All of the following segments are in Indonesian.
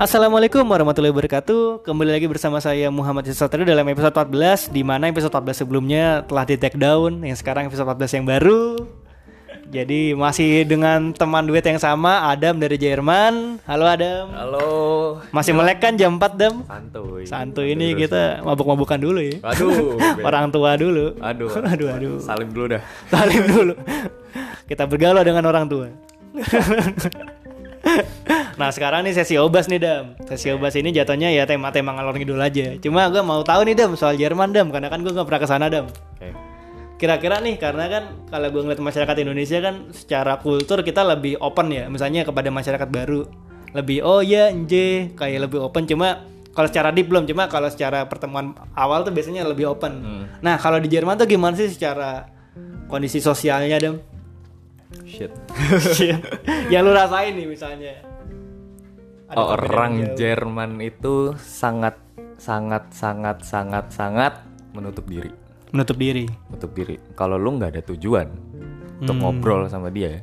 Assalamualaikum warahmatullahi wabarakatuh Kembali lagi bersama saya Muhammad Satrio dalam episode 14 di mana episode 14 sebelumnya telah di take down Yang sekarang episode 14 yang baru Jadi masih dengan teman duet yang sama Adam dari Jerman Halo Adam Halo. Masih melek kan jam 4 Dam? Santuy. Santuy ini kita mabuk-mabukan dulu ya Aduh. Orang tua dulu Aduh. Aduh aduh Salim dulu dah. Salim dulu Kita bergaul dengan orang tua Nah sekarang nih sesi obas nih Dam Sesi obas ini jatuhnya ya tema-tema ngalor ngidul aja. Cuma gue mau tahu nih Dam soal Jerman Dam Karena kan gue gak pernah ke sana Dam. Kira-kira nih karena kan kalau gue ngeliat masyarakat Indonesia kan secara kultur kita lebih open ya Misalnya kepada masyarakat baru. Lebih oh ya nje kayak lebih open. Cuma kalau secara deep belum. Cuma kalau secara pertemuan awal tuh biasanya lebih open. Hmm. Nah kalau di Jerman tuh gimana sih secara kondisi sosialnya Dam? Shit. yang lu rasain nih misalnya Ada perbedaan Orang. Jerman itu sangat sangat sangat sangat sangat menutup diri. menutup diri Menutup diri. Kalau lu nggak ada tujuan untuk Hmm. ngobrol sama dia,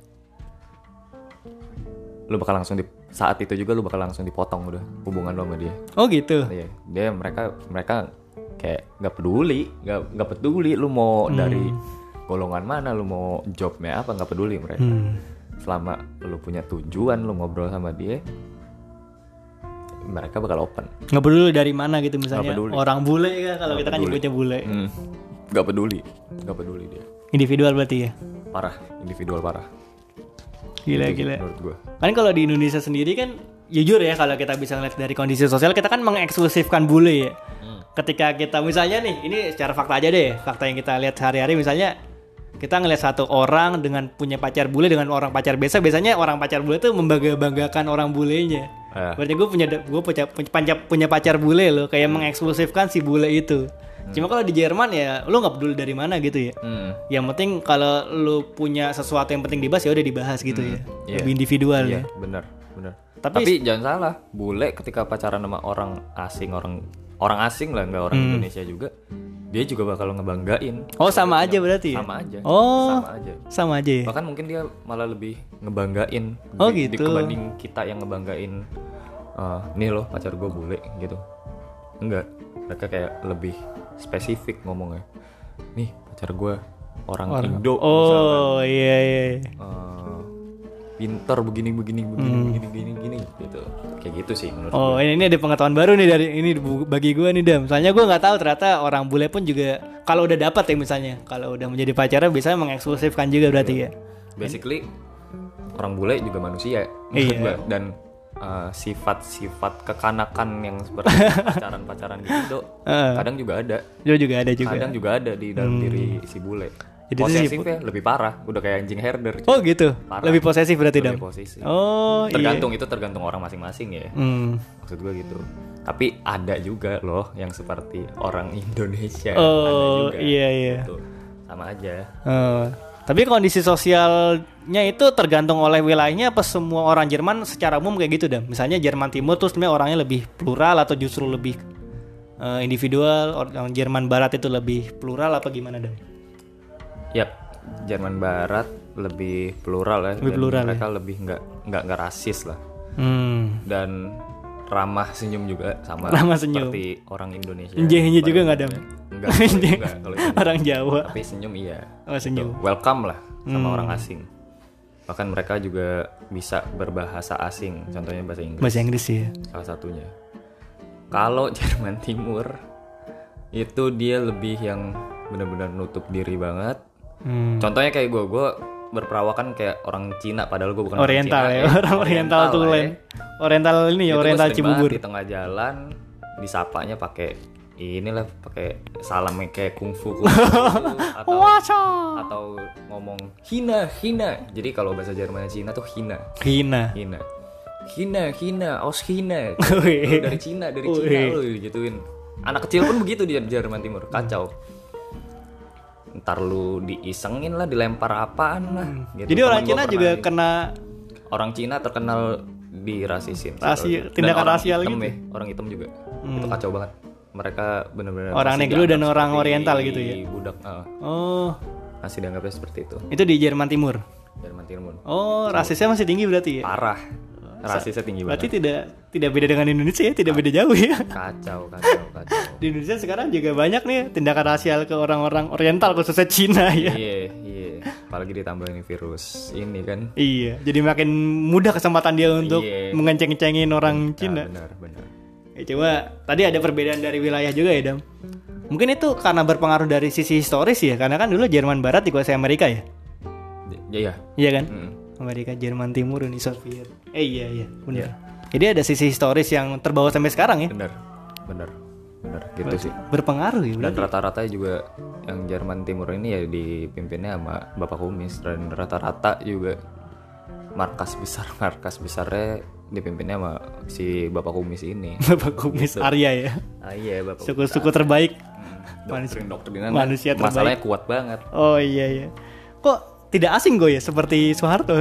lu bakal langsung di saat itu juga lu bakal langsung dipotong udah hubungan lu sama dia. oh gitu Iya, dia mereka mereka kayak nggak peduli, nggak nggak peduli lu mau dari golongan mana, lu mau jobnya apa nggak peduli mereka. Hmm. Selama lu punya tujuan, lu ngobrol sama dia, mereka bakal open. nggak peduli dari mana gitu misalnya orang bule ya kalau kita kan peduli. nyebutnya bule Hmm, nggak peduli, nggak peduli dia. individual berarti ya Parah, individual parah. gila Itu gila Menurut gua. kan kalau di Indonesia sendiri kan jujur ya kalau kita bisa ngeliat dari kondisi sosial kita kan mengeksklusifkan bule ya ketika kita misalnya nih ini secara fakta aja deh fakta yang kita lihat sehari-hari misalnya kita ngeliat satu orang dengan punya pacar bule dengan orang pacar biasa biasanya orang pacar bule tuh membangga-banggakan orang bulenya. Eh. berarti gue punya gue punya punya, punya pacar bule loh kayak mengeksklusifkan si bule itu. Cuma kalau di Jerman ya lu nggak peduli dari mana gitu ya. Hmm, yang penting kalau lu punya sesuatu yang penting dibahas ya udah dibahas gitu ya. Iya. lebih individual Iya, ya. bener, bener. Tapi- Tapi, jangan salah, bule ketika pacaran sama orang asing, orang orang asing lah, nggak orang Indonesia juga, dia juga bakal ngebanggain. oh sama aja berarti ya Sama aja. oh Sama aja. sama aja ya Bahkan mungkin dia malah lebih ngebanggain Oh, di- gitu. dibanding kita yang ngebanggain eh, nih loh pacar gue bule gitu. Enggak, mereka kayak lebih spesifik ngomongnya. Nih pacar gue orang, Indo misalkan. oh iya iya Eh, pintar begini begini begini begini begini begini gitu. Kayak gitu sih menurut Hmm. Oh ini, ini ada pengetahuan baru nih dari ini bagi gue nih dam. Soalnya gue nggak tahu ternyata orang bule pun juga kalau udah dapat ya misalnya kalau udah menjadi pacarnya bisa mengeksklusifkan juga berarti ya. basically orang bule juga manusia Iya. gua. dan uh, sifat-sifat kekanakan yang seperti pacaran-pacaran Indo Heeh. kadang juga ada juga ada juga. kadang juga ada di dalam diri si bule Jadi itu si posesifnya lebih parah udah kayak anjing herder Oh gitu. Parah. Lebih posesif berarti. Lebih posesif. Oh tergantung itu tergantung orang masing-masing ya iya. Hmm. maksud gua gitu tapi ada juga loh yang seperti orang Indonesia ada Oh juga iya iya. Tuh, sama aja Oh. Tapi kondisi sosialnya itu tergantung oleh wilayahnya apa semua orang Jerman secara umum kayak gitu dam. Misalnya Jerman Timur tuh sebenarnya orangnya lebih plural atau justru lebih eh, individual. Orang Jerman Barat itu lebih plural apa gimana dam? Yap, Jerman Barat lebih plural ya. Lebih plural mereka lebih nggak nggak nggak rasis lah Hmm. dan ramah senyum juga sama Ramah senyum. seperti orang Indonesia. Njeh-njeh juga nggak dam? Enggak, enggak kalau. Orang Jawa. Tapi senyum iya. Oh senyum. Hmm. Welcome lah sama orang asing. Bahkan mereka juga bisa berbahasa asing, contohnya bahasa Inggris Bahasa Inggris ya. salah satunya. Kalau Jerman Timur itu dia lebih yang benar-benar nutup diri banget Hmm. Contohnya kayak gue, gue berperawakan kayak orang Cina padahal gue bukan Oriental orang ya, Cina, orang Oriental lah tulen. Oriental ini ya, Oriental Cibubur. di tengah jalan disapanya pakai inilah pakai salamnya kayak kungfu kungfu gitu, atau atau ngomong hina hina. Jadi kalau bahasa Jerman Cina tuh hina Hina. hina hina hina aus hina dari Cina dari. Cina lu gituin anak kecil pun begitu di Jerman Timur kacau ntar lu diisengin lah dilempar apaan lah gitu. Hmm. Jadi orang Temen Cina juga di- kena orang Cina terkenal dirasisin Rasi- Dan tindakan rasial hitam gitu. ya, orang hitam juga itu kacau banget mereka benar-benar Orang negro dan orang oriental gitu ya? budak eh, Oh, masih dianggapnya seperti itu itu di Jerman Timur. Jerman Timur Oh, rasisnya masih tinggi berarti ya? parah rasisnya tinggi banget. Berarti tidak tidak beda dengan Indonesia ya, tidak beda jauh ya. Kacau, kacau, kacau. Di Indonesia sekarang juga banyak nih tindakan rasial ke orang-orang Oriental khususnya Cina ya. Iya, iya. Apalagi ditambah ini virus ini kan. Iya, jadi makin mudah kesempatan dia untuk Iya. mengenceng-cengin orang Nah, Cina. benar, benar. Ya, coba tadi ada perbedaan dari wilayah juga ya, Dam. Mungkin itu karena berpengaruh dari sisi historis ya, karena kan dulu Jerman Barat dikuasai Amerika ya. Ya, ya. Iya kan? Mm. Amerika, Jerman Timur, Uni Soviet. Eh iya iya, benar. Jadi ada sisi historis yang terbawa sampai sekarang ya. Benar. Benar. Benar, gitu sih. Berpengaruh ya. Dan berarti. rata-rata juga yang Jerman Timur ini ya dipimpinnya sama Bapak Kumis dan rata-rata juga markas besar markas besarnya dipimpinnya sama si Bapak Kumis ini. Bapak Kumis Arya ya. Ah iya Bapak. Suku-suku terbaik. Doktrin doktrinan manusia terbaik. masalahnya kuat banget. Oh iya iya. Kok tidak asing gue ya seperti Soeharto?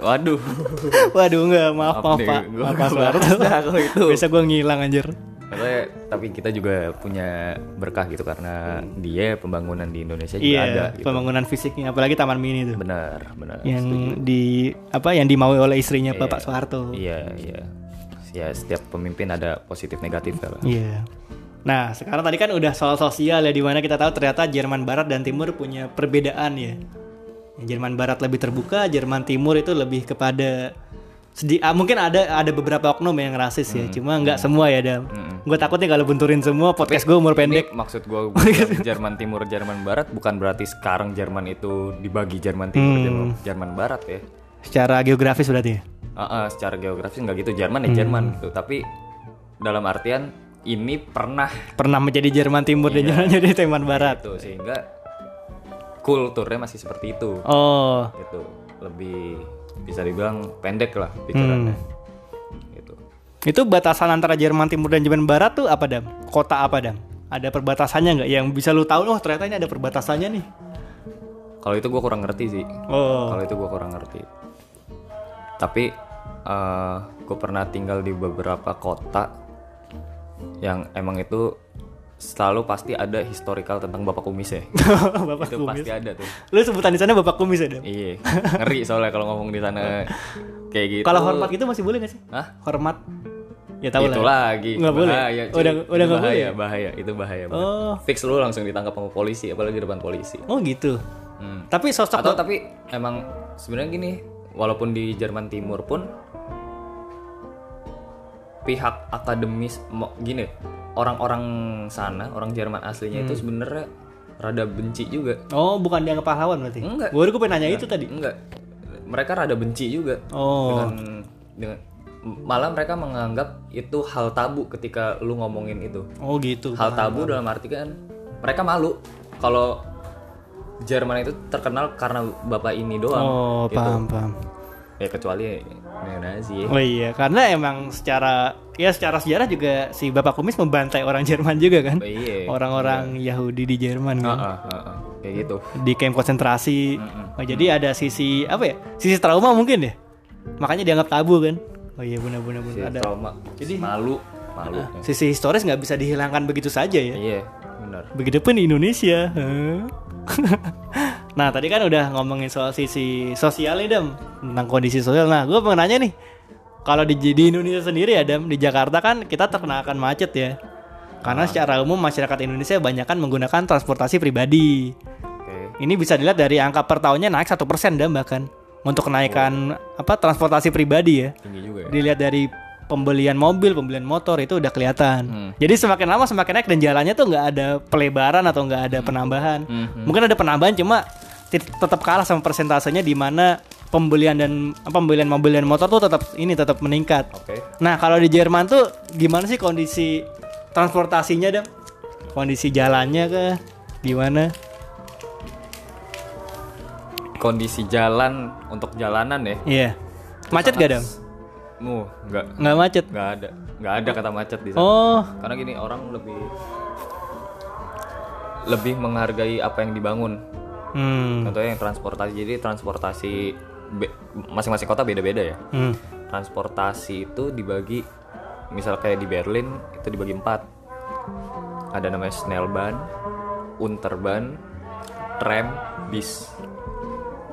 Waduh. Waduh enggak, maaf maaf, nih, Pak. Maaf Pak Soeharto. kalau itu. Biasa gue ngilang anjir. Katanya, tapi kita juga punya berkah gitu karena dia pembangunan di Indonesia juga Iya, ada gitu. pembangunan fisiknya apalagi Taman Mini itu. Benar, benar. Yang di apa yang dimaui oleh istrinya Bapak Soeharto. Iya, iya. Ya setiap pemimpin ada positif negatif lah. Iya. Nah, sekarang tadi kan udah soal sosial ya di mana kita tahu ternyata Jerman Barat dan Timur punya perbedaan ya. Jerman Barat lebih terbuka, Jerman Timur itu lebih kepada sedi ah, mungkin ada ada beberapa oknum yang rasis ya, cuma nggak semua ya, Dam. Gue takut nih kalau bunturin semua podcast gue umur pendek. Ini maksud gue Jerman Timur, Jerman Barat bukan berarti sekarang Jerman itu dibagi Jerman Timur, Hmm. Jerman, Jerman Barat ya. Secara geografis berarti. Ah, ah, secara geografis nggak gitu Jerman ya Jerman gitu, tapi dalam artian ini pernah Pernah menjadi Jerman Timur dan jangan jadi Jerman Barat. gitu sehingga kulturnya masih seperti itu. Oh, gitu. Lebih bisa dibilang pendek lah pikirannya. Gitu. Itu batasan antara Jerman Timur dan Jerman Barat tuh apa, Dam? Kota apa, Dam? Ada perbatasannya nggak? Yang bisa lu tahu? Oh, ternyata ini ada perbatasannya nih. kalau itu gue kurang ngerti sih. Oh, kalau itu gue kurang ngerti. Tapi gue pernah tinggal di beberapa kota yang emang itu selalu pasti ada historical tentang bapak kumis ya Bapak itu Kumis. pasti ada tuh Lu sebutan di sana Bapak Kumis ya, iya ngeri soalnya kalau ngomong di sana kayak gitu Kalau hormat gitu masih boleh gak sih? Hah? Hormat. Ya tahu itu lah. lagi Nggak boleh? bahaya, cuy. Udah- udah nggak bahaya, boleh? bahaya itu bahaya banget. Oh. fix lu langsung ditangkap sama polisi apalagi di depan polisi Oh gitu. Hmm. Tapi sosok atau tapi emang sebenarnya gini walaupun di Jerman Timur pun pihak akademis gini orang-orang sana orang Jerman aslinya Hmm. itu sebenarnya rada benci juga Oh, bukan dianggap pahlawan berarti? Enggak. Gue gue pengen nanya itu tadi. enggak mereka rada benci juga Oh. dengan dengan malah mereka menganggap itu hal tabu ketika lu ngomongin itu Oh gitu. hal tabu dalam arti kan mereka malu kalau Jerman itu terkenal karena bapak ini doang Oh, gitu. paham, paham. ya kecuali neonazi ya. Oh iya, karena emang secara ya secara sejarah juga si Bapak Kumis membantai orang Jerman juga kan. Oh, iya Orang-orang Yahudi di Jerman kan. Ah, ah, ah, kayak gitu Di camp konsentrasi. Oh, jadi ada sisi apa ya? Sisi trauma mungkin ya. Makanya dianggap tabu kan. Oh iya benar benar ada. trauma jadi malu malu Sisi historis nggak bisa dihilangkan begitu saja ya. iya benar Begitupun di Indonesia. Hah? nah tadi kan udah ngomongin soal sisi sosial nih Dam tentang kondisi sosial. Nah gue pengen nanya nih, kalau di, di Indonesia sendiri ya Dam di Jakarta kan kita terkena akan macet ya. Karena secara umum masyarakat Indonesia banyak kan menggunakan transportasi pribadi. oke Ini bisa dilihat dari angka per tahunnya naik satu persen Dam bahkan untuk kenaikan apa transportasi pribadi ya. tinggi juga ya Dilihat dari pembelian mobil, pembelian motor itu udah kelihatan. Hmm. Jadi semakin lama semakin naik dan jalannya tuh nggak ada pelebaran atau nggak ada penambahan. Hmm. Mungkin ada penambahan cuma tetap kalah sama persentasenya di mana pembelian dan apa, pembelian mobil dan motor tuh tetap ini tetap meningkat. oke Nah kalau di Jerman tuh gimana sih kondisi transportasinya dam? Kondisi jalannya ke gimana? kondisi jalan untuk jalanan ya Iya. Macet gak dam? mu nggak Nggak macet. nggak ada nggak ada kata macet di sana Oh, karena gini orang lebih lebih menghargai apa yang dibangun hmm, contohnya yang transportasi jadi transportasi masing-masing kota beda-beda ya hmm. transportasi itu dibagi misal kayak di Berlin itu dibagi empat ada namanya Schnellbahn, Unterbahn, tram, bis.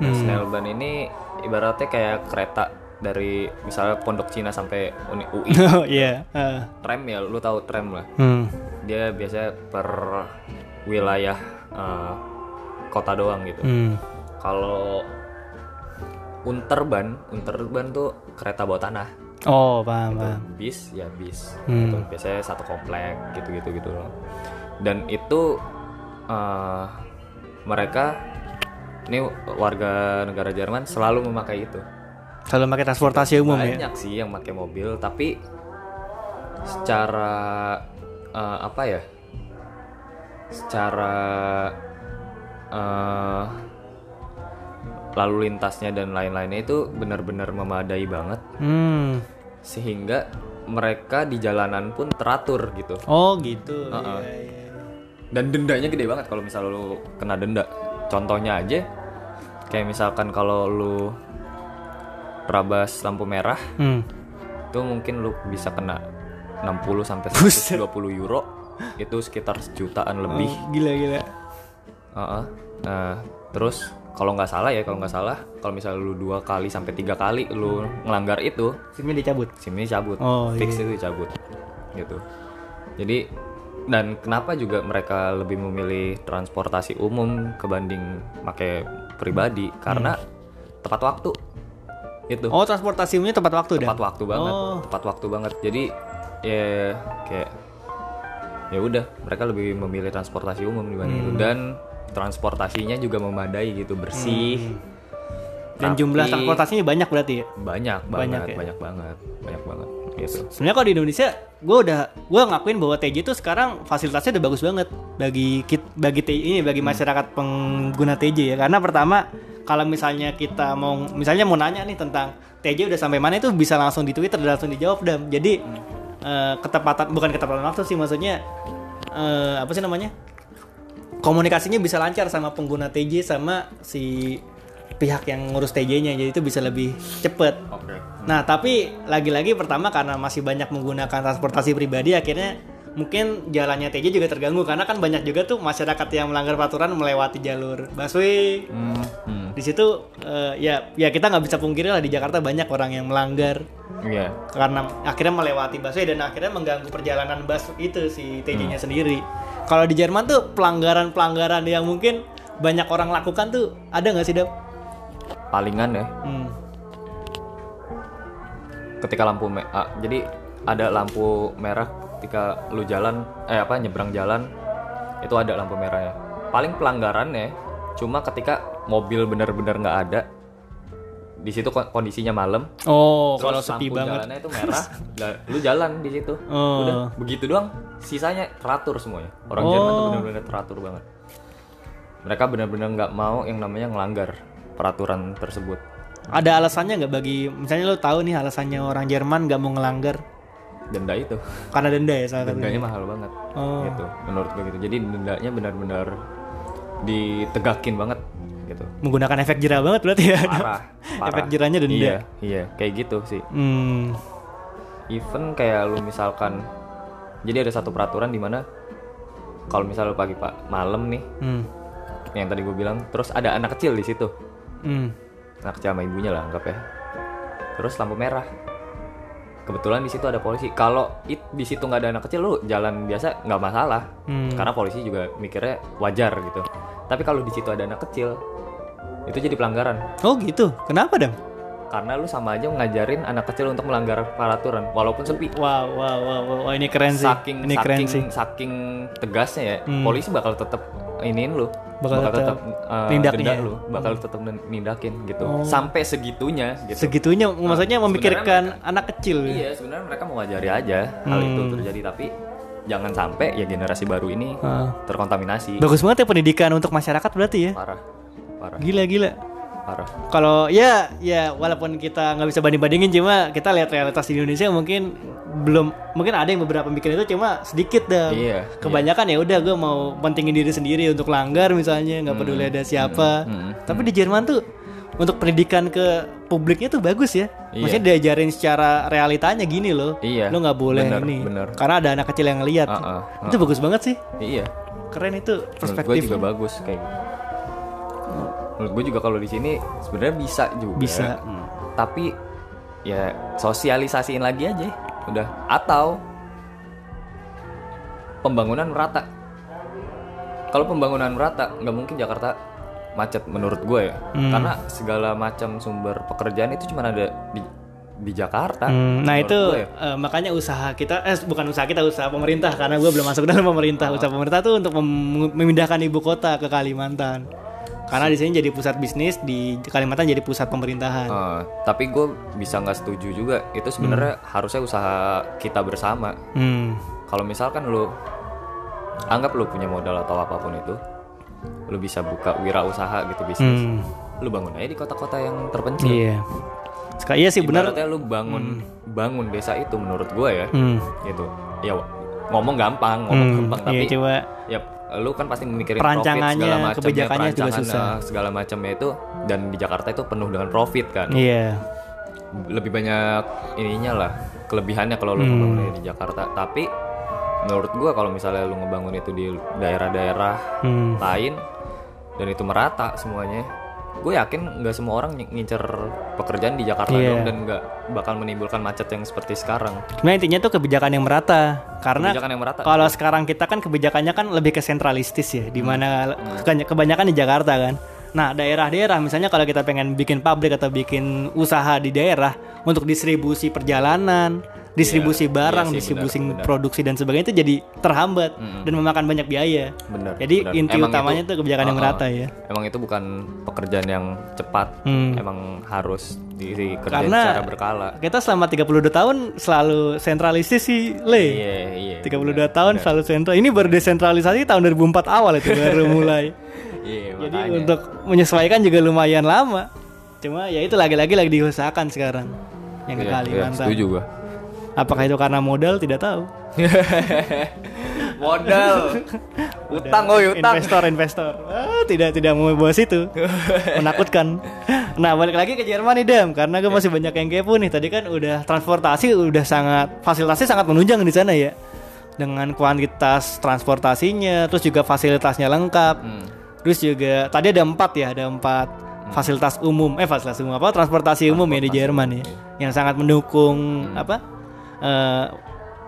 Nah, Schnellbahn ini ibaratnya kayak kereta dari misalnya Pondok Cina sampai Uni UI Oh iya. eh. tram ya lu tahu tram lah Hmm. dia biasanya per wilayah eh, kota doang gitu Hmm. kalau Unterban Unterban tuh kereta bawah tanah Oh, paham, paham. bis ya bis Hmm. gitu. biasanya satu komplek gitu gitu gitu loh dan itu eh, mereka ini warga negara Jerman selalu memakai itu Selalu pakai transportasi umum ya. banyak sih yang pakai mobil tapi secara eh, apa ya secara eh, lalu lintasnya dan lain-lainnya itu benar-benar memadai banget Hmm. sehingga mereka di jalanan pun teratur gitu Oh, gitu. Heeh. Iya, iya. dan dendanya gede banget kalau misal lu kena denda contohnya aja kayak misalkan kalau lu rabas lampu merah Hmm. itu mungkin lu bisa kena 60 sampai Buset. 120 euro itu sekitar sejutaan lebih Oh, gila gila. Heeh. Nah terus kalau nggak salah ya kalau nggak salah kalau misal lu dua kali sampai tiga kali lu ngelanggar itu SIM-nya dicabut. SIM-nya cabut Oh, fix itu dicabut gitu. Jadi dan kenapa juga mereka lebih memilih transportasi umum kebanding pakai pribadi? Karena tepat waktu itu Oh, transportasi umumnya tepat waktu dah. tepat waktu banget. Oh. tepat waktu banget. Jadi ya kayak ya udah mereka lebih memilih transportasi umum dibanding Hmm. itu. Dan transportasinya juga memadai gitu bersih Dan jumlah transportasinya banyak berarti ya. banyak banget Banyak banyak, ya? banget banyak banget gitu Sebenarnya kalau di Indonesia, gue udah gue ngakuin bahwa TJ itu sekarang fasilitasnya udah bagus banget bagi kit, bagi TJ ini bagi masyarakat pengguna TJ ya. Karena pertama kalau misalnya kita mau misalnya mau nanya nih tentang TJ udah sampai mana itu bisa langsung di Twitter dan langsung dijawab dam. Jadi eh, ketepatan bukan ketepatan waktu sih maksudnya eh, apa sih namanya? Komunikasinya bisa lancar sama pengguna TJ sama si pihak yang ngurus TJ-nya jadi itu bisa lebih cepet. oke Nah, tapi lagi-lagi pertama karena masih banyak menggunakan transportasi pribadi akhirnya mungkin jalannya TJ juga terganggu karena kan banyak juga tuh masyarakat yang melanggar peraturan melewati jalur busway. hmm, hmm. Di situ eh, ya ya kita nggak bisa pungkiri lah di Jakarta banyak orang yang melanggar iya karena akhirnya melewati busway dan akhirnya mengganggu perjalanan bus itu si TJ-nya sendiri. Kalau di Jerman tuh pelanggaran-pelanggaran yang mungkin banyak orang lakukan tuh ada nggak sih, Dap? palingan ya Hmm. ketika lampu me- ah, jadi ada lampu merah ketika lu jalan eh apa nyebrang jalan itu ada lampu merahnya. Paling pelanggarannya cuma ketika mobil bener-bener nggak ada di situ kon- kondisinya malam. Oh, terus kalau sepi lampu banget. jalannya itu merah lu jalan di situ. Oh. udah begitu doang. Sisanya teratur semuanya. Orang Oh. Jerman tuh bener-bener teratur banget. Mereka bener-bener nggak mau yang namanya ngelanggar peraturan tersebut. Ada alasannya nggak bagi misalnya lo tahu nih alasannya orang Jerman nggak mau ngelanggar denda itu karena denda ya salah dendanya mahal banget Oh. gitu menurut gue gitu jadi dendanya benar-benar ditegakin banget gitu Menggunakan efek jerah banget berarti ya. parah, parah. efek jerahnya denda. iya iya kayak gitu sih Hmm. even kayak lu misalkan jadi ada satu peraturan di mana kalau misal lu pagi pak malam nih Hmm. yang tadi gue bilang terus ada anak kecil di situ Hmm. anak kecil sama ibunya lah anggap ya terus lampu merah kebetulan di situ ada polisi kalau it di situ nggak ada anak kecil lu jalan biasa nggak masalah Hmm. karena polisi juga mikirnya wajar gitu tapi kalau di situ ada anak kecil itu jadi pelanggaran Oh gitu. Kenapa dam? karena lu sama aja ngajarin anak kecil untuk melanggar peraturan walaupun sepi Wow, wow, wow, wow. Wah, ini keren sih. saking ini keren saking sih. saking tegasnya ya Hmm. polisi bakal tetap iniin lu Bakal tetap uh, lu bakal tetap nindakin gitu Oh. sampai segitunya gitu Segitunya maksudnya sebenarnya memikirkan anak kecil. Iya, sebenarnya mereka mau ngajari aja hal itu Hmm. terjadi tapi jangan sampai ya generasi baru ini Ah. terkontaminasi. Bagus banget ya pendidikan untuk masyarakat berarti ya. Parah. Parah. Gila gila. Parah. Kalau ya ya walaupun kita nggak bisa banding bandingin cuma kita lihat realitas di Indonesia mungkin belum mungkin ada yang beberapa mikir itu cuma sedikit dah. Iya, Kebanyakan ya udah gue mau pentingin diri sendiri untuk langgar misalnya nggak peduli ada siapa. hmm, Tapi di Jerman tuh untuk pendidikan ke publiknya tuh bagus ya. Iya. Maksudnya diajarin secara realitanya gini loh. Iya, Lo nggak boleh bener, ini. bener. Karena ada anak kecil yang lihat. Ah, ah, Itu bagus banget sih. Iya. Keren itu Menurut gue perspektif. juga bagus kayak gitu. Menurut gue juga kalau di sini sebenarnya bisa juga. Bisa. Tapi ya sosialisasiin lagi aja. Udah. Atau pembangunan merata. Kalau pembangunan merata nggak mungkin Jakarta macet menurut gue ya. Hmm. karena segala macam sumber pekerjaan itu cuma ada di di Jakarta. Hmm, nah itu ya. eh, makanya usaha kita eh bukan usaha kita usaha pemerintah. Karena gue belum masuk dalam pemerintah. Usaha pemerintah tuh untuk mem- memindahkan ibu kota ke Kalimantan karena di sini jadi pusat bisnis di Kalimantan jadi pusat pemerintahan. Eh, tapi gue bisa nggak setuju juga. Itu sebenarnya harusnya usaha kita bersama. Hmm. kalau misalkan lu anggap lu punya modal atau apa pun itu lu bisa buka wirausaha gitu bisnis. Hmm. lu bangun aja di kota-kota yang terpencil. Iya. Seka- iya sih benar Ibaratnya lu bangun bangun desa itu menurut gue ya hmm. gitu. Ya ngomong gampang ngomong Hmm, gampang iya tapi coba. ya lu kan pasti memikirin Perancangannya, profit segala macamnya kebijakannya juga susah. eh, segala macamnya itu dan di Jakarta itu penuh dengan profit kan iya lebih banyak ininya lah kelebihannya kalau Hmm. lu ngebangun di Jakarta tapi menurut gua kalau misalnya lu ngebangun itu di daerah-daerah hmm. lain dan itu merata semuanya gue yakin nggak semua orang ng- ngincer pekerjaan di Jakarta Iya. dong dan nggak bakal menimbulkan macet yang seperti sekarang. Sebenarnya intinya tuh kebijakan yang merata karena kebijakan yang merata. kalau sekarang kita kan kebijakannya kan lebih ke sentralistis ya di mana kebany- kebanyakan di Jakarta kan nah daerah-daerah misalnya kalau kita pengen bikin pabrik atau bikin usaha di daerah untuk distribusi perjalanan distribusi Iya, barang iya sih, distribusi benar, benar. produksi dan sebagainya itu jadi terhambat dan memakan banyak biaya bener jadi bener. inti Emang utamanya itu- kebijakan yang uh-uh. merata ya emang itu bukan pekerjaan yang cepat Hmm. emang harus di, dikerjain Karena- secara berkala kita selama 32 tahun selalu sentralistis sih le iya iya 32 tahun selalu sentral. Ini baru desentralisasi tahun 2004 awal itu baru mulai. Iya Jadi makanya. untuk menyesuaikan juga lumayan lama. Cuma ya itu lagi-lagi lagi diusahakan sekarang yang ke Iya, iya, Kalimantan. setuju gua Apakah itu karena modal tidak tahu. modal utang oh utang Investor investor. Ah, tidak tidak mau bahas itu. Menakutkan. Nah, balik lagi ke Jerman nih Dam karena gue masih banyak yang kepo nih. Tadi kan udah transportasi udah sangat fasilitasnya sangat menunjang di sana ya. Dengan kuantitas transportasinya, terus juga fasilitasnya lengkap. Hmm. Terus juga tadi ada empat ya, ada empat fasilitas umum, eh fasilitas umum apa? Transportasi umum ya di Jerman ya, yang sangat mendukung apa? eh,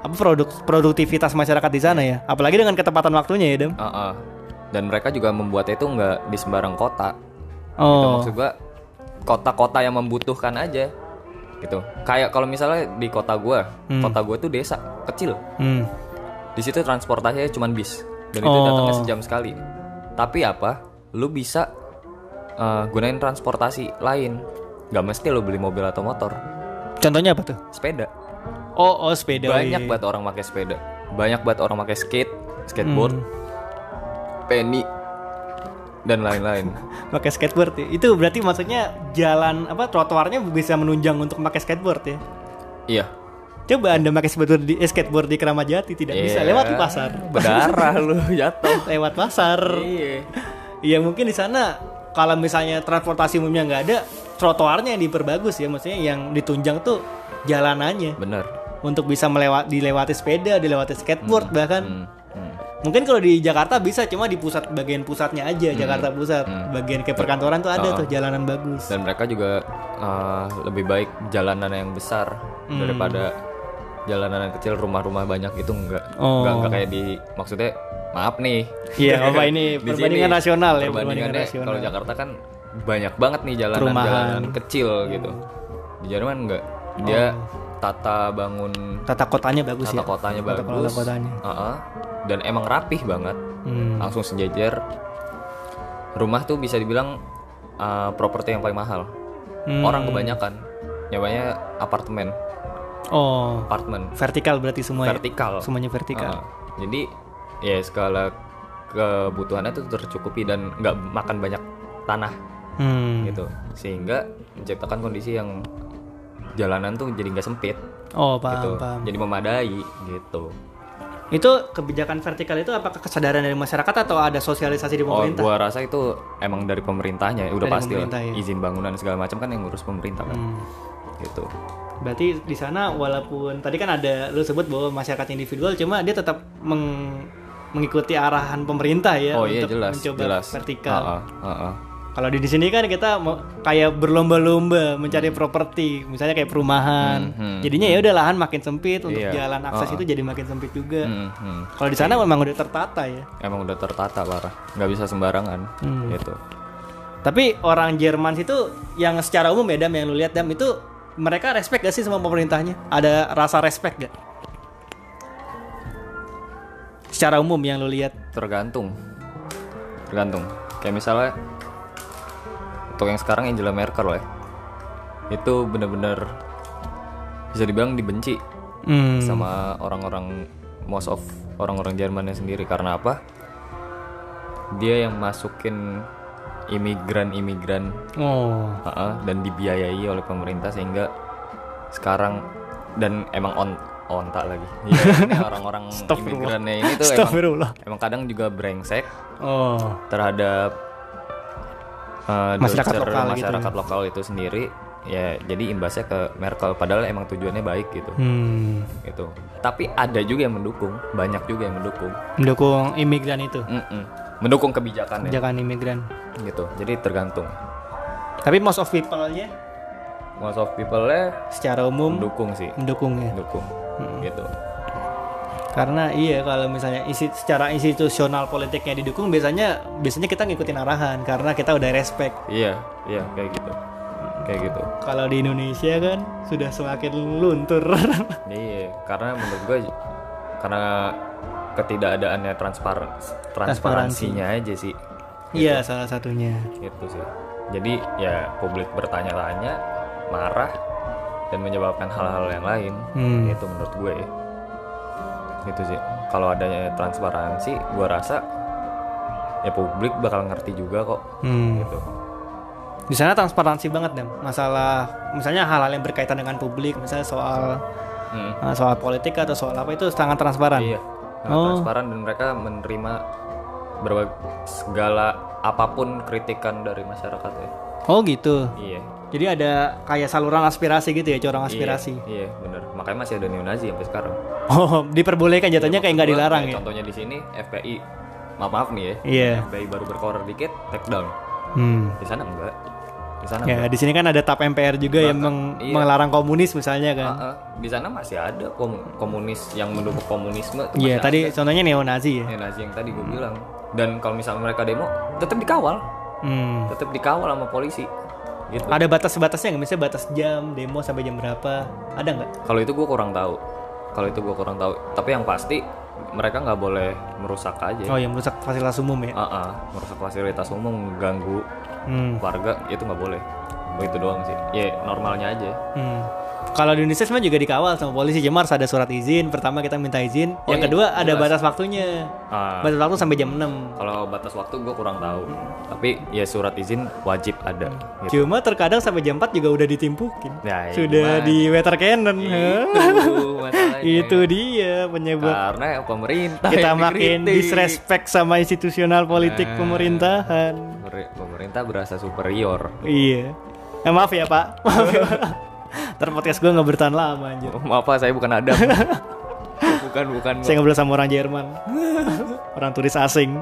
apa produk produktivitas masyarakat di sana ya. Apalagi dengan ketepatan waktunya ya, Dem. Uh-uh. dan mereka juga membuatnya itu nggak di sembarang kota gitu Oh, maksud gua kota-kota yang membutuhkan aja gitu kayak kalau misalnya di kota gua kota gua tuh desa kecil hmm. di situ transportasinya cuma bis dan itu Oh. datangnya sejam sekali tapi apa lu bisa uh, gunain transportasi lain nggak mesti lu beli mobil atau motor Contohnya apa tuh? sepeda Oh, oh sepeda. banyak iya. banget orang pakai sepeda banyak banget orang pakai skate skateboard Hmm. penny dan lain-lain pakai skateboard ya. Itu berarti maksudnya jalan apa trotoarnya bisa menunjang untuk pakai skateboard ya. iya Coba Anda pakai skateboard di eh, skateboard di Keramat Jati tidak bisa Iya. lewat di pasar. berdarah lu jatuh lewat pasar. iya Iya mungkin di sana kalau misalnya transportasi umumnya nggak ada, trotoarnya yang diperbagus ya, maksudnya yang ditunjang tuh jalanannya bener untuk bisa melewati dilewati sepeda, dilewati skateboard bahkan. Hmm, hmm. Mungkin kalau di Jakarta bisa cuma di pusat bagian pusatnya aja, Jakarta Pusat. Bagian kayak perkantoran tuh ada tuh jalanan bagus. dan mereka juga uh, lebih baik jalanan yang besar Hmm. daripada jalanan kecil rumah-rumah banyak itu enggak Oh. enggak enggak kayak di maksudnya maaf nih Iya, apa ini Di perbandingan sini, rasional ya, perbandingan perbandingannya rasional. kalau Jakarta kan banyak banget nih Perumahan. jalanan-jalanan kecil gitu di Jerman enggak dia tata bangun Tata kotanya bagus tata ya. kotanya Tata bagus kota kotanya. Uh-uh. dan emang rapih banget Hmm. langsung sejajar rumah tuh bisa dibilang uh, properti yang paling mahal Hmm. orang kebanyakan nyawanya apartemen Oh, apartemen vertikal berarti semua ya? vertikal Semuanya vertikal. Uh, jadi ya segala kebutuhannya tuh tercukupi dan nggak makan banyak tanah Hmm. gitu sehingga menciptakan kondisi yang jalanan tuh jadi nggak sempit Oh, paham, gitu paham. jadi memadai gitu Itu kebijakan vertikal itu apakah kesadaran dari masyarakat atau ada sosialisasi di Oh, pemerintah? gua rasa itu emang dari pemerintahnya, udah Dari pasti lah. ya. Izin bangunan segala macam kan yang ngurus pemerintah kan. Hmm. Gitu. Berarti di sana walaupun tadi kan ada lu sebut bahwa masyarakat individual cuma dia tetap meng- mengikuti arahan pemerintah ya oh iya untuk jelas, mencoba jelas. vertikal. Ha-ha, ha-ha. Kalau di sini kan kita mau kayak berlomba-lomba mencari properti, misalnya kayak perumahan. Hmm, hmm, Jadinya ya udah lahan makin sempit untuk Iya. jalan akses Oh. itu jadi makin sempit juga. Hmm, hmm. Kalau di sana memang udah tertata ya. Emang udah tertata parah, nggak bisa sembarangan Hmm. gitu. Tapi orang Jerman itu yang secara umum ya Dam yang lu lihat Dam itu mereka respect gak sih sama pemerintahnya? Ada rasa respect gak? Secara umum yang lu lihat. Tergantung, tergantung. Kayak misalnya untuk yang sekarang Angela Merkel ya, itu bener-bener bisa dibilang dibenci Hmm. sama orang-orang most of orang-orang Jermannya sendiri karena apa? Dia yang masukin imigran-imigran Oh. Heeh, dan dibiayai oleh pemerintah sehingga sekarang dan emang on onta lagi. Iya, ini orang-orang imigrannya ini tuh emang, emang kadang juga brengsek Oh. terhadap uh, Masyarakat lokal gitu masyarakat lokal itu sendiri. Ya, jadi imbasnya ke Merkel padahal emang tujuannya baik gitu. Hmm. Gitu. Tapi ada juga yang mendukung, banyak juga yang mendukung. Mendukung imigran itu. Mm-mm. Mendukung kebijakannya Kebijakan imigran. gitu. Jadi tergantung. Tapi most of people-nya Most of people-nya secara umum mendukung sih. mendukung ya. Mendukung. Gitu. Karena iya kalau misalnya isi secara institusional politiknya didukung biasanya biasanya kita ngikutin arahan karena kita udah respect. Iya, iya kayak gitu. Kayak gitu. Kalau di Indonesia kan sudah semakin luntur. Iya, karena menurut gue karena ketidakadaannya transparan transparansinya aja sih. Iya, salah satunya. Gitu sih. Jadi ya publik bertanya-tanya, marah dan menyebabkan hal-hal yang lain. Hmm. Itu menurut gue. ya. Gitu sih. Kalau adanya transparansi, gue rasa ya publik bakal ngerti juga kok. Hmm. Gitu. Di sana transparansi banget deh. Masalah misalnya hal-hal yang berkaitan dengan publik, misalnya soal Hmm. uh, soal politik atau soal apa itu sangat transparan. Iya, sangat Oh. transparan dan mereka menerima berbagai segala apa pun kritikan dari masyarakat ya. Oh gitu. Iya. Jadi ada kayak saluran aspirasi gitu ya, corong aspirasi. Iya, iya bener. Makanya masih ada neonazi sampai sekarang. Oh, diperbolehkan jatuhnya kayak nggak dilarang ya. Contohnya di sini FPI. Maaf maaf nih ya. Iya. FPI baru berkoar dikit, take down. Hmm. Di sana enggak. Di sana Ya, di sini kan ada TAP MPR juga yang meng- iya. melarang komunis misalnya kan. enggak. Heeh. di sana masih ada kom- komunis yang mendukung komunisme. Iya, masih tadi ada. contohnya neo-Nazi ya. Neonazi yang tadi gue bilang. Dan kalau misalnya mereka demo, tetap dikawal, Hmm. tetap dikawal sama polisi. Gitu. Ada batas-batasnya nggak? Misalnya batas jam demo sampai jam berapa? Ada nggak? Kalau itu gue kurang tahu. Kalau itu gue kurang tahu. Tapi yang pasti mereka nggak boleh merusak aja. Oh, yang merusak fasilitas umum ya. Ah, ah, merusak fasilitas umum, ganggu Hmm. warga itu nggak boleh. Begitu doang sih. Ya normalnya aja. Hmm. Kalau di Indonesia sebenarnya juga dikawal sama polisi, cuma harus ada surat izin. Pertama kita minta izin, Oh yang iya, kedua ada jelas. batas waktunya. Ah, Batas waktu sampai jam 6. kalau batas waktu gue kurang tahu. Tapi ya surat izin wajib ada. Gitu. Cuma terkadang sampai jam 4 juga udah ditimpukin. Ya, ya Sudah gimana? di water cannon. Itu. Itu dia penyebab Karena pemerintah kita makin dikritik. disrespect sama institusional politik Nah. pemerintahan. Pemer- Pemerintah berasa superior. Iya. Eh, maaf ya Pak. Maaf ya, Pak. Ntar podcast gue nggak bertahan lama anjir. Oh, maaf Pak, saya bukan Adam. bukan bukan. Saya ngobrol sama orang Jerman. orang turis asing.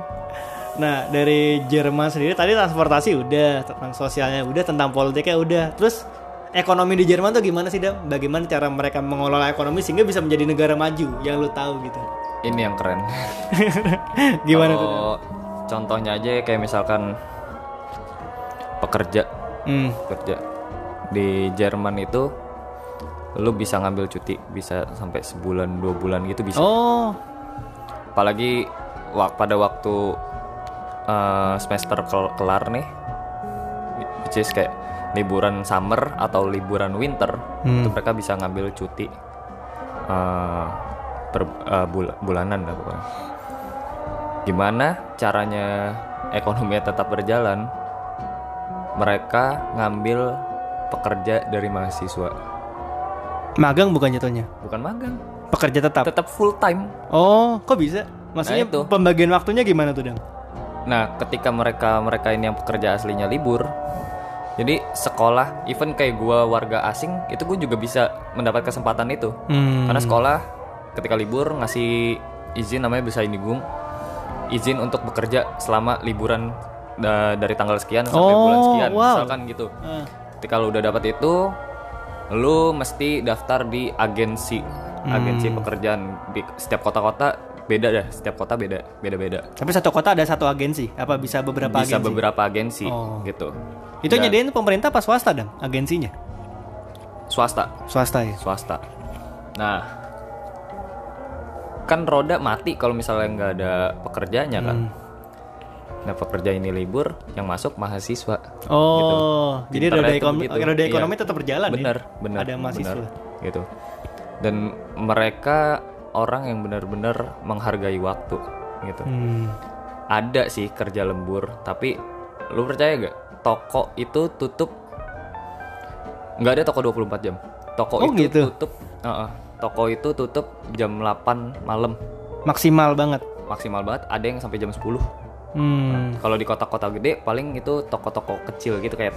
Nah, dari Jerman sendiri tadi transportasi udah, tentang sosialnya udah, tentang politiknya udah. Terus ekonomi di Jerman tuh gimana sih, Dam? Bagaimana cara mereka mengelola ekonomi sehingga bisa menjadi negara maju yang lu tahu gitu. Ini yang keren. gimana tuh? Dam? Contohnya aja kayak misalkan pekerja Hmm. kerja di Jerman itu lu bisa ngambil cuti bisa sampai sebulan dua bulan gitu bisa. Oh, apalagi wak- pada waktu uh, semester kel- kelar nih which is kayak liburan summer atau liburan winter Hmm. itu mereka bisa ngambil cuti uh, per uh, bul- bulanan lah pokoknya. Gimana caranya ekonominya tetap berjalan mereka ngambil pekerja dari mahasiswa magang bukan jatuhnya. bukan magang Pekerja tetap. tetap full time Oh, kok bisa? Maksudnya Nah, itu. pembagian waktunya gimana tuh, Dam? Nah, ketika mereka mereka ini yang pekerja aslinya libur, jadi sekolah, even kayak gua warga asing, itu gue juga bisa mendapat kesempatan itu. Hmm. Karena sekolah ketika libur ngasih izin namanya bisa indigung, izin untuk bekerja selama liburan da- dari tanggal sekian sampai bulan Oh, sekian wow. misalkan gitu Ah. Ketika lu udah dapat itu lu mesti daftar di agensi agensi Hmm. pekerjaan di setiap kota-kota beda dah setiap kota beda beda-beda Tapi satu kota ada satu agensi. Apa bisa beberapa bisa agensi? beberapa agensi Oh. gitu Itu Dan nyediain pemerintah apa swasta dong agensinya? swasta Swasta ya. swasta nah kan roda mati kalau misalnya nggak ada pekerjaannya kan Hmm. Nah pekerja ini libur yang masuk mahasiswa Oh, jadi Pinternya roda tuh ekonomi, begitu. roda Iya. ekonomi tetap berjalan bener ya. bener Ada mahasiswa. bener, gitu dan mereka orang yang benar-benar menghargai waktu gitu Hmm. ada sih kerja lembur tapi lu percaya gak toko itu tutup nggak ada toko 24 jam toko Oh, itu gitu? tutup uh-uh. toko itu tutup jam 8 malam Maksimal banget. maksimal banget ada yang sampai jam 10 Hmm. kalau di kota-kota gede paling itu toko-toko kecil gitu kayak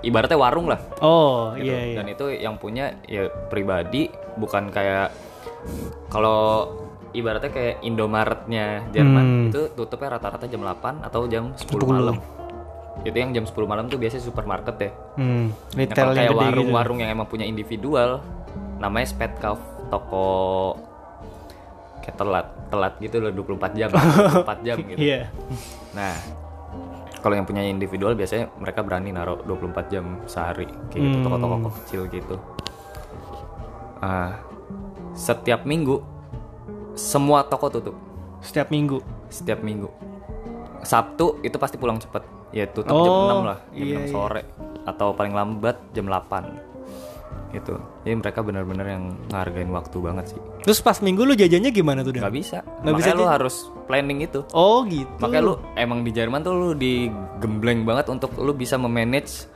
ibaratnya warung lah Oh, gitu. iya iya. Dan itu yang punya ya pribadi bukan kayak kalau ibaratnya kayak Indomaretnya Jerman Hmm. itu tutupnya rata-rata jam 8 atau jam 10, 10. malam. Itu yang jam 10 malam tuh biasanya supermarket ya. Hmm. Nah, Retail kalau kayak gitu. warung-warung yang emang punya individual namanya Spetkauf toko kayak telat telat gitu loh 24 jam 24 jam gitu. Iya. Nah, kalau yang punya individual biasanya mereka berani naruh 24 jam sehari kayak gitu Hmm. toko-toko kecil gitu. Ah, setiap minggu semua toko tutup Setiap minggu. setiap minggu. Sabtu itu pasti pulang cepet ya tutup jam Oh, 6 lah jam iya, 6 iya. sore atau paling lambat jam 8 gitu jadi mereka benar-benar yang ngehargain waktu banget sih Terus pas minggu lu jajannya gimana tuh, Dan? nggak bisa bisa makanya lu aja? harus planning itu Oh, gitu. Makanya lu emang di Jerman tuh lu digembleng banget untuk lu bisa memanage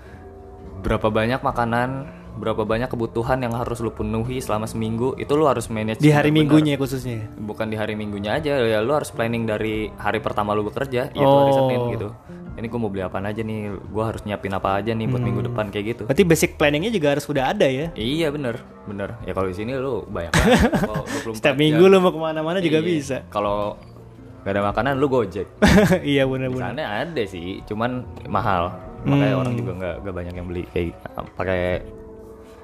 berapa banyak makanan, berapa banyak kebutuhan yang harus lu penuhi selama seminggu. Itu lu harus manage di hari minggunya khususnya. Bukan di hari minggunya aja ya lu harus planning dari hari pertama lu bekerja, yaitu hari Oh. Senin gitu. Ini gue mau beli apa aja nih, gue harus nyiapin apa aja nih buat Hmm. minggu depan kayak gitu. Berarti basic planningnya juga harus udah ada ya. Iya bener, bener. Ya kalau di sini lu banyak banget. Kalau 24 Setiap jam. minggu lu mau ke mana-mana juga Iya. bisa. Kalau gak ada makanan lu gojek. iya Di benar-benar. sana ada sih, cuman mahal. Makanya Hmm. orang juga nggak banyak yang beli kayak pakai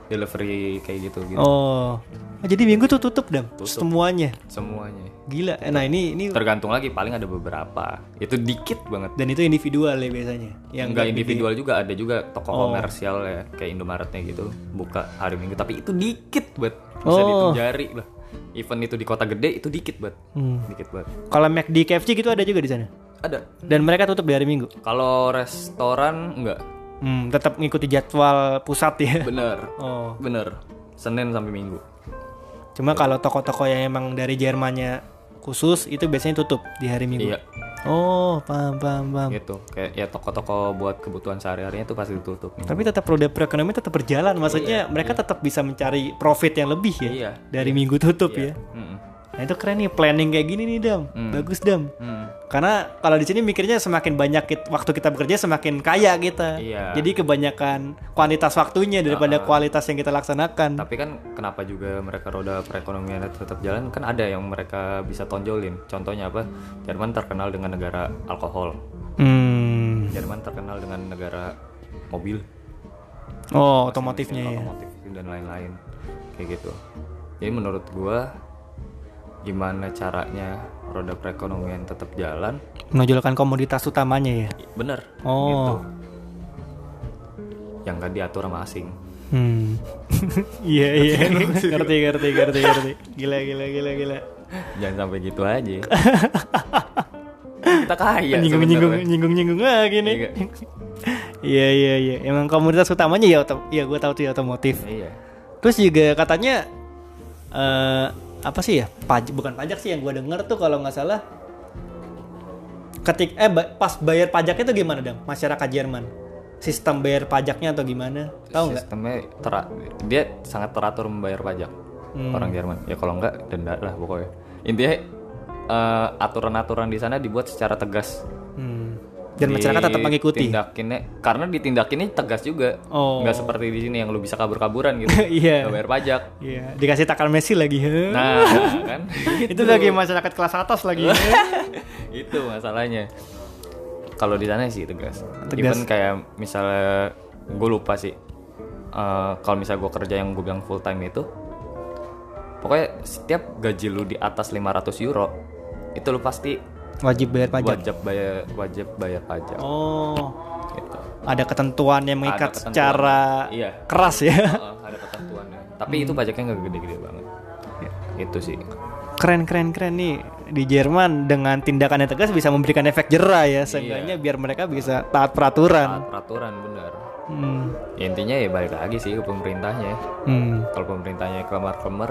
delivery kayak gitu gitu. Oh. Ah, jadi minggu tuh tutup dam semuanya. Semuanya. Gila. Eh, Nah, ini ini Tergantung lagi paling ada beberapa. Itu dikit banget. dan itu individual ya biasanya. Yang Enggak individual juga ada juga toko Oh. komersial ya kayak Indomaretnya gitu buka hari Minggu tapi itu dikit buat bisa Oh. dihitung jari lah. Event itu di kota gede itu dikit banget. Hmm. Dikit banget. Kalau McD KFC gitu ada juga di sana. Ada. Dan mereka tutup di hari Minggu. Kalau restoran enggak. Hmm, tetap ngikuti jadwal pusat ya. Bener. Oh. Bener. Senin sampai Minggu. Cuma kalau toko-toko yang emang dari Jermannya khusus itu biasanya tutup di hari Minggu. Iya. Oh, paham paham paham. gitu kayak ya toko-toko buat kebutuhan sehari-harinya itu pasti ditutup Tapi tetap roda perekonomian tetap berjalan. Maksudnya mereka tetap bisa mencari profit yang lebih ya. Iya, Dari minggu tutup ya. Mm-mm. Nah itu keren nih planning kayak gini nih Dam. Bagus Dam. Hmm. Karena kalau di sini mikirnya semakin banyak kit- waktu kita bekerja semakin kaya kita. Iya. Jadi kebanyakan kuantitas waktunya daripada kualitas yang kita laksanakan. tapi kan kenapa juga mereka roda perekonomian tetap jalan kan ada yang mereka bisa tonjolin contohnya apa Jerman terkenal dengan negara alkohol Hmm. Jerman terkenal dengan negara mobil Oh, otomotifnya ya. otomotif dan lain-lain kayak gitu jadi menurut gua gimana caranya roda perekonomian tetap jalan Menonjolkan komoditas utamanya ya. bener Oh. gitu yang gak diatur sama asing Hmm. Iya iya. ngerti ngerti ngerti ngerti. Gila gila gila gila. jangan sampai gitu aja kita kaya nyinggung nyinggung nyinggung nyinggung lagi nih. Iya. Iya iya iya. Emang komoditas utamanya ya ya gue tahu tuh ya otomotif. iya Terus juga katanya eh apa sih ya? Pajak bukan pajak sih yang gue denger tuh kalau nggak salah. Ketik eh pas bayar pajaknya tuh gimana dong masyarakat Jerman. Sistem bayar pajaknya atau gimana? Tahu nggak? Sistemnya tera- dia sangat teratur membayar pajak Hmm. orang Jerman. Ya kalau enggak denda lah pokoknya. Intinya eh, aturan-aturan di sana dibuat secara tegas. Hmm. Dan masyarakat tetap mengikuti Ditindakinnya- karena ditindakinnya tegas juga Oh. nggak seperti di sini yang lu bisa kabur-kaburan gitu Iya. nggak bayar pajak Iya, dikasih takal Messi lagi. heh. nah kan itu lagi masyarakat kelas atas lagi. itu masalahnya kalau di sana sih tegas. Tegas. Even kayak misalnya gue lupa sih. eh, kalau misalnya gue kerja yang gue bilang full time itu, pokoknya setiap gaji lu di atas 500 euro, itu lu pasti Wajib bayar pajak. wajib bayar wajib bayar pajak. Oh, Gitu. ada ketentuan yang mengikat ketentuan. secara Iya. keras ya. Heeh, ada ketentuannya. Tapi itu pajaknya nggak gede-gede banget. Itu sih. Keren keren keren nih di Jerman dengan tindakan yang tegas bisa memberikan efek jerah ya seenggaknya biar mereka bisa taat peraturan. Taat peraturan benar. Hmm. Ya, intinya ya balik lagi sih ke pemerintahnya. Hmm. Kalau pemerintahnya kelemar-kelemar,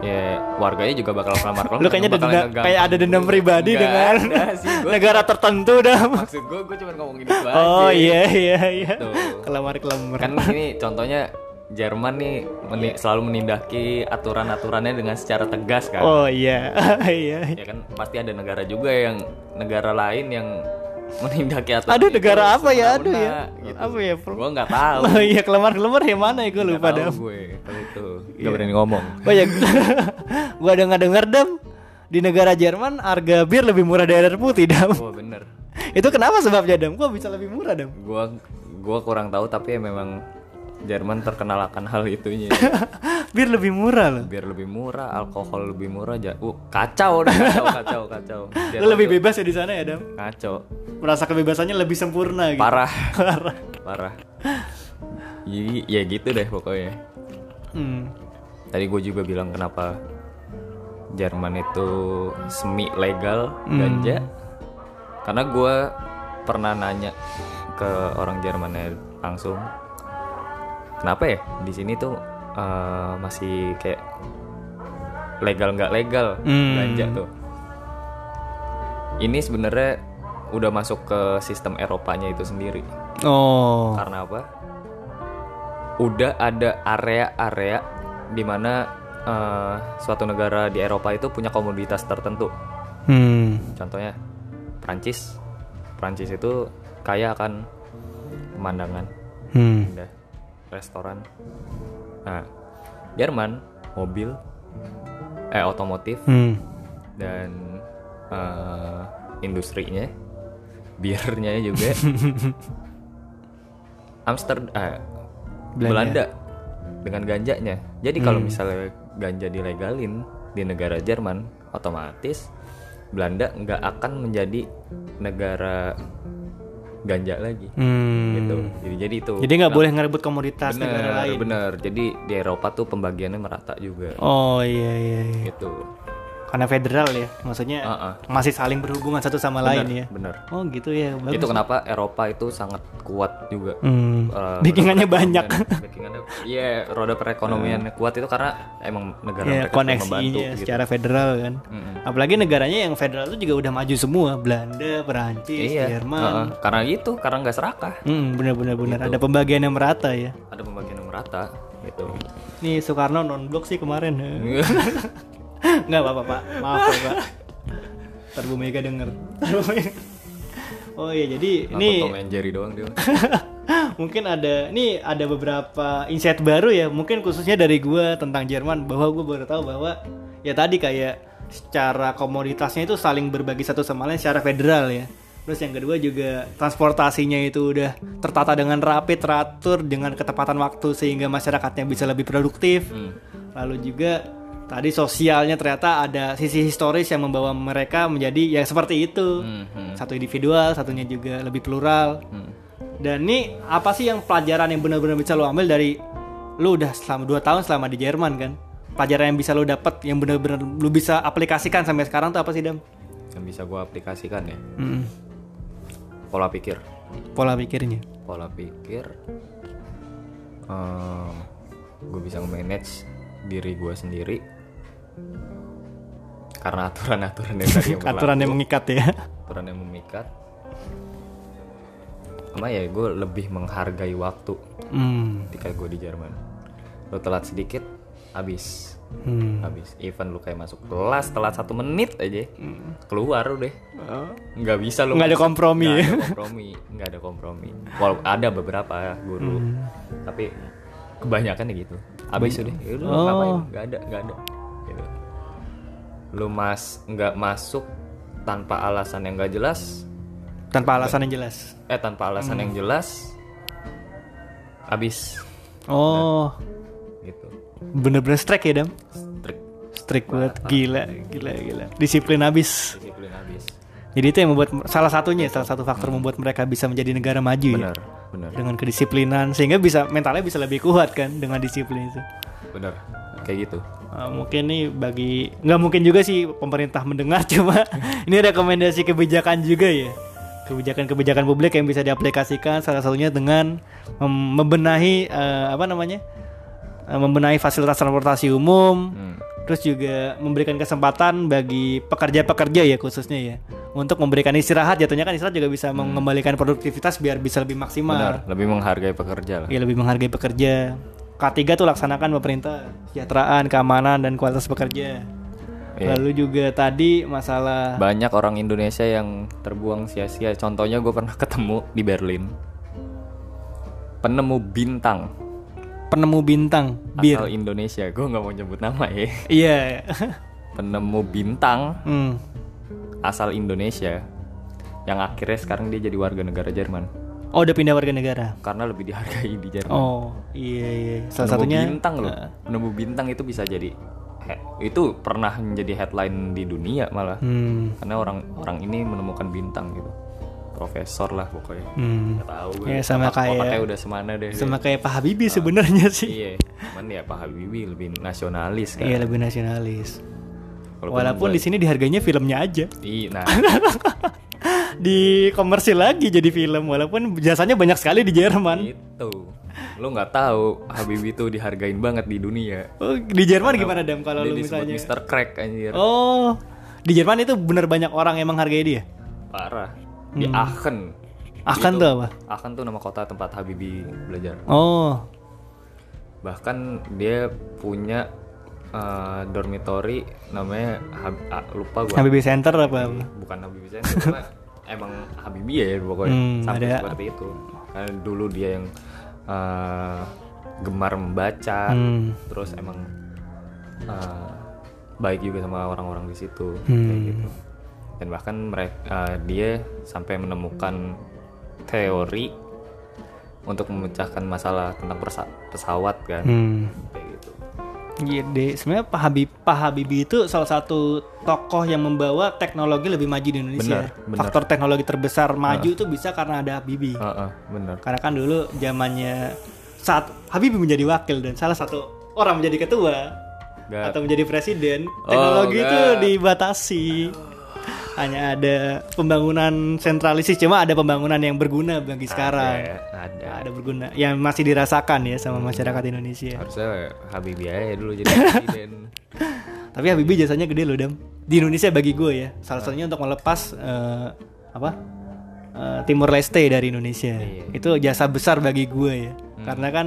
ya warganya juga bakal kelemar-kelemar. Lu kayaknya ada dendam, kayak ada dendam pribadi Nggak dengan ada sih, gua negara tertentu dah. Maksud gue, gue cuma ngomongin itu aja. Oh iya iya iya. Tuh. Kelamar kelamar. Kan ini contohnya Jerman nih meni- selalu menindaki aturan-aturannya dengan secara tegas kan. Oh iya iya. Ya kan pasti ada negara juga yang negara lain yang menindaki aturan. Aduh itu negara apa ya? Aduh ya. Gitu. Apa ya? Bro? Gue nggak tahu. Oh iya kelamar kelamar yang mana ya gue Nggak lupa dah. gue kalau itu. Iya. Gak berani ngomong. Oh ya, gua ada nggak denger dam di negara Jerman harga bir lebih murah dari air putih dam. Oh bener. Itu kenapa sebabnya dam? Gua bisa lebih murah dam. Gua gua kurang tahu tapi ya memang Jerman terkenal akan hal itunya. bir lebih murah loh. Biar lebih murah, alkohol lebih murah aja. Uh, kacau udah kacau kacau kacau. Jerman lebih tuh bebas ya di sana ya dam. kacau. Merasa kebebasannya lebih sempurna gitu. Parah, Parah. parah. Jadi ya gitu deh pokoknya. Hmm. Tadi gue juga bilang kenapa Jerman itu semi legal ganja. Karena gue pernah nanya ke orang Jermannya langsung, kenapa ya di sini tuh eh, masih kayak legal nggak legal Hmm. ganja tuh. Ini sebenarnya udah masuk ke sistem Eropanya itu sendiri. Oh. Karena apa? Udah ada area-area di mana eh, suatu negara di Eropa itu punya komoditas tertentu. Hmm. Contohnya Prancis. Prancis itu kaya akan pemandangan, Hmm. indah, restoran. Nah, Jerman mobil, eh otomotif Hmm. dan eh, industrinya, birnya juga. Amsterdam, eh, Belanda. dengan ganjanya. Jadi kalau misalnya ganja dilegalin di negara Jerman, otomatis Belanda nggak akan menjadi negara ganja lagi. Hmm. Gitu. Jadi jadi itu. Jadi nggak boleh ngerebut komoditas negara bener, lain. bener. Jadi di Eropa tuh pembagiannya merata juga. Oh iya iya. iya. Gitu. Karena federal ya, maksudnya Ah, ah. masih saling berhubungan satu sama lain ya. Bener. Oh gitu ya. Bagus. Itu kenapa Eropa itu sangat kuat juga. Hmm. Eh, Backingannya roda banyak. perekonomian- backingannya iya roda perekonomiannya kuat itu karena emang negara ya mereka sudah membantu koneksinya gitu. secara federal kan. Mm-mm. Apalagi negaranya yang federal itu juga udah maju semua, Belanda, Perancis, iya Jerman. heeh. karena itu karena nggak serakah Hmm, benar-benar benar. Gitu. Ada pembagian yang merata ya. ada pembagian yang merata gitu Nih Soekarno non blok sih kemarin. Nggak apa-apa pak, maaf ya pak. Ntar Bu Mega denger. Oh iya jadi Nonton ini Tom and Jerry doang dia mungkin ada nih ada beberapa insight baru ya mungkin khususnya dari gua tentang Jerman bahwa gue baru tahu bahwa ya tadi kayak secara komoditasnya itu saling berbagi satu sama lain secara federal ya terus yang kedua juga transportasinya itu udah tertata dengan rapi teratur dengan ketepatan waktu sehingga masyarakatnya bisa lebih produktif Hmm. lalu juga tadi sosialnya ternyata ada sisi historis yang membawa mereka menjadi ya seperti itu Hmm, hmm, satu individual satunya juga lebih plural hmm. dan ini apa sih yang pelajaran yang benar-benar bisa lo ambil dari lu udah selama 2 tahun selama di Jerman kan? Pelajaran yang bisa lo dapat yang benar-benar lu bisa aplikasikan sampai sekarang tuh apa sih Dam? yang bisa gua aplikasikan ya Hmm, pola pikir pola pikirnya. pola pikir gue bisa manage diri gue sendiri karena aturan-aturan yang tadi yang Aturan yang mengikat ya. aturan yang memikat sama ya gue lebih menghargai waktu Hmm. ketika gue di Jerman lo telat sedikit habis Hmm. habis even lu kayak masuk kelas telat satu menit aja keluar udah nggak bisa lu Hmm. Nggak ada kompromi nggak ya? ada kompromi nggak ada kompromi walaupun ada beberapa guru Hmm. tapi kebanyakan ya gitu habis udah ya Oh. ngapain nggak ada nggak ada lu mas nggak masuk tanpa alasan yang nggak jelas tanpa alasan yang jelas. eh tanpa alasan Hmm. yang jelas habis Oh, gitu bener-bener strike ya, Dam? Strict Strict banget, gila, gila, gila. Disiplin habis. disiplin habis Jadi itu yang membuat salah satunya, salah satu faktor membuat mereka bisa menjadi negara maju ya. benar benar Dengan kedisiplinan sehingga bisa mentalnya bisa lebih kuat kan dengan disiplin itu. benar kayak gitu Uh, mungkin nih bagi nggak mungkin juga sih pemerintah mendengar cuma ini rekomendasi kebijakan juga ya. Kebijakan-kebijakan publik yang bisa diaplikasikan salah satunya dengan mem- membenahi eh, apa namanya? Eh, membenahi fasilitas transportasi umum Hmm. terus juga memberikan kesempatan bagi pekerja-pekerja ya khususnya ya untuk memberikan istirahat. Jatuhnya kan istirahat juga bisa mengembalikan produktivitas biar bisa lebih maksimal. Benar lebih menghargai pekerja lah. Ya lebih menghargai pekerja. K3 tuh laksanakan pemerintah kesejahteraan, keamanan dan kualitas pekerja. Iya. Lalu juga tadi masalah banyak orang Indonesia yang terbuang sia-sia contohnya gue pernah ketemu di Berlin penemu bintang penemu bintang bir. asal Indonesia gue nggak mau nyebut nama ya Iya. penemu bintang hmm. asal Indonesia yang akhirnya sekarang dia jadi warga negara Jerman Oh udah pindah warga negara. karena lebih dihargai di Jerman. Oh iya iya. Salah Penemu satunya bintang loh. eh, Penemu bintang itu bisa jadi itu pernah menjadi headline di dunia malah. Hmm. Karena orang orang ini menemukan bintang gitu. Profesor lah pokoknya. Hmm. Nggak tahu gue. Ya, sama Otak- kayak- otaknya udah semana deh. Sama kayak Pak Habibie sebenarnya sih. Iya, cuman ya Pak Habibie lebih nasionalis kan. Iya lebih nasionalis. Walaupun Walaupun di sini dihargainya filmnya aja. Iya, nah Di komersil lagi jadi film walaupun jasanya banyak sekali di Jerman. itu. Lo nggak tahu Habibie itu dihargain banget di dunia. Oh, di Jerman gimana Dam kalau lu misalnya? Mr. Crack anjir. Oh, di Jerman itu bener banyak orang yang menghargai dia. Parah. Di Hmm. Aachen. Itu- tuh apa? Aachen tuh nama kota tempat Habibie belajar. Oh, Bahkan dia punya eh, dormitory namanya Hab- ah, lupa gua. Habibie Center apa? Bukan Habibie Center, cuma emang Habibie ya pokoknya Hmm, sampai ada. seperti itu. Karena dulu dia yang eh, gemar membaca, Hmm. terus emang eh, baik juga sama orang-orang di situ Hmm. kayak gitu. Dan bahkan mereka dia sampai menemukan teori untuk memecahkan masalah tentang pesawat kan Hmm. Gitu. Iya. Sebenarnya Pak Habib Pak Habibie itu salah satu tokoh yang membawa teknologi lebih maju di Indonesia. Benar, benar. Faktor teknologi terbesar maju itu bisa karena ada Habibie. Heeh, bener. Karena kan dulu zamannya saat Habibie menjadi wakil dan salah satu orang menjadi ketua Nggak. atau menjadi presiden, teknologi itu nggak. dibatasi. Hanya ada pembangunan sentralisis, cuma ada pembangunan yang berguna bagi sekarang. Ada, ada. Ada berguna yang masih dirasakan ya sama masyarakat Indonesia. Harusnya Habibie aja dulu jadi presiden. Tapi Habibie jasanya gede loh, Dam. Di Indonesia bagi gue ya. Salah satunya untuk melepas eh, apa? Eh, Timur Leste dari Indonesia. Iya. Itu jasa besar bagi gue ya. Karena kan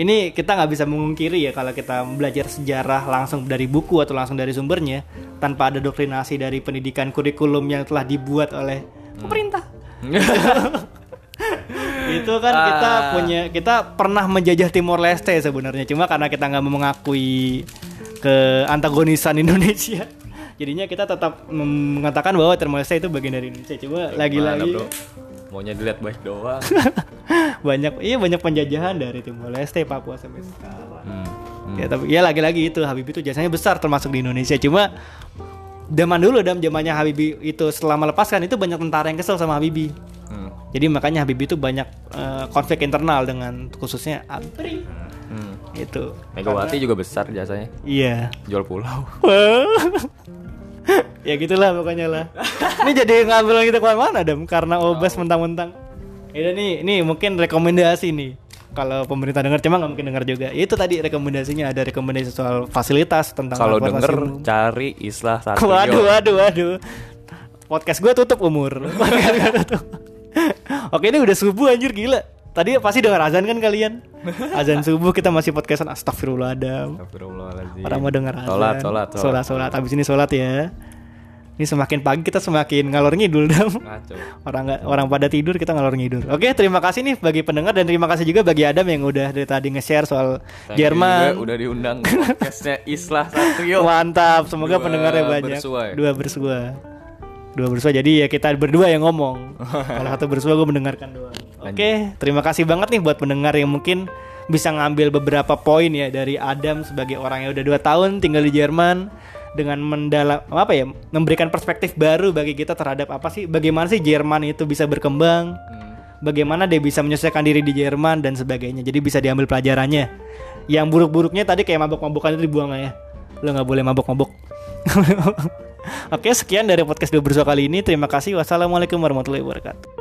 ini kita nggak bisa memungkiri ya kalau kita belajar sejarah langsung dari buku atau langsung dari sumbernya tanpa ada doktrinasi dari pendidikan kurikulum yang telah dibuat oleh pemerintah. itu kan kita Ah. punya kita pernah menjajah Timor Leste sebenarnya cuma karena kita nggak mau mengakui ke antagonisan Indonesia jadinya kita tetap mengatakan bahwa Timor Leste itu bagian dari Indonesia Mana, lagi-lagi? Maunya dilihat baik doang. banyak iya banyak penjajahan dari Timor Leste Papua sampai sekarang Hmm, hmm. ya tapi ya lagi-lagi itu Habibie itu jasanya besar termasuk di Indonesia cuma zaman dulu dalam zamannya Habibie itu setelah melepaskan itu banyak tentara yang kesel sama Habibie Hmm, jadi makanya Habibie itu banyak eh, konflik internal dengan khususnya ABRI hmm. itu. Megawati juga besar jasanya. Iya. Jual pulau. ya gitulah pokoknya lah. ini jadi ngambil kita ke mana-mana dam karena obes mentang-mentang. Ini nih, ini mungkin rekomendasi nih. Kalau pemerintah dengar cuma nggak mungkin dengar juga. Ya, Itu tadi rekomendasinya ada rekomendasi soal fasilitas tentang Kalau denger cari Islah satu. Waduh, waduh, waduh. Podcast gue tutup umur. Podcast gua tutup. Oke, ini udah subuh anjir gila. Tadi pasti dengar azan kan kalian? Azan subuh kita masih podcastan astagfirullahaladzim. Astagfirullahaladzim. Orang mau denger azan. Sholat, sholat, sholat, sholat. Abis ini sholat ya. Ini semakin pagi kita semakin ngalor ngidul dong. Ngaco. Orang nggak orang pada tidur kita ngalor ngidul. Oke, terima kasih nih bagi pendengar dan terima kasih juga bagi Adam yang udah dari tadi nge-share soal Thank Jerman. juga udah diundang podcastnya Islah yuk. Mantap, semoga Dua pendengarnya banyak. bersua ya? Dua bersua. Dua bersua jadi ya kita berdua yang ngomong. Kalau satu bersua gue mendengarkan doang. Oke terima kasih banget nih buat pendengar yang mungkin bisa ngambil beberapa poin ya dari Adam sebagai orang yang udah dua tahun tinggal di Jerman dengan mendalam apa ya memberikan perspektif baru bagi kita terhadap apa sih bagaimana sih Jerman itu bisa berkembang bagaimana dia bisa menyesuaikan diri di Jerman dan sebagainya. Jadi bisa diambil pelajarannya. Yang buruk-buruknya tadi kayak mabok-mabokan itu dibuang ya? Lo nggak boleh mabok-mabok Oke, sekian dari podcast Dua Bersua kali ini. Terima kasih. Wassalamualaikum warahmatullahi wabarakatuh.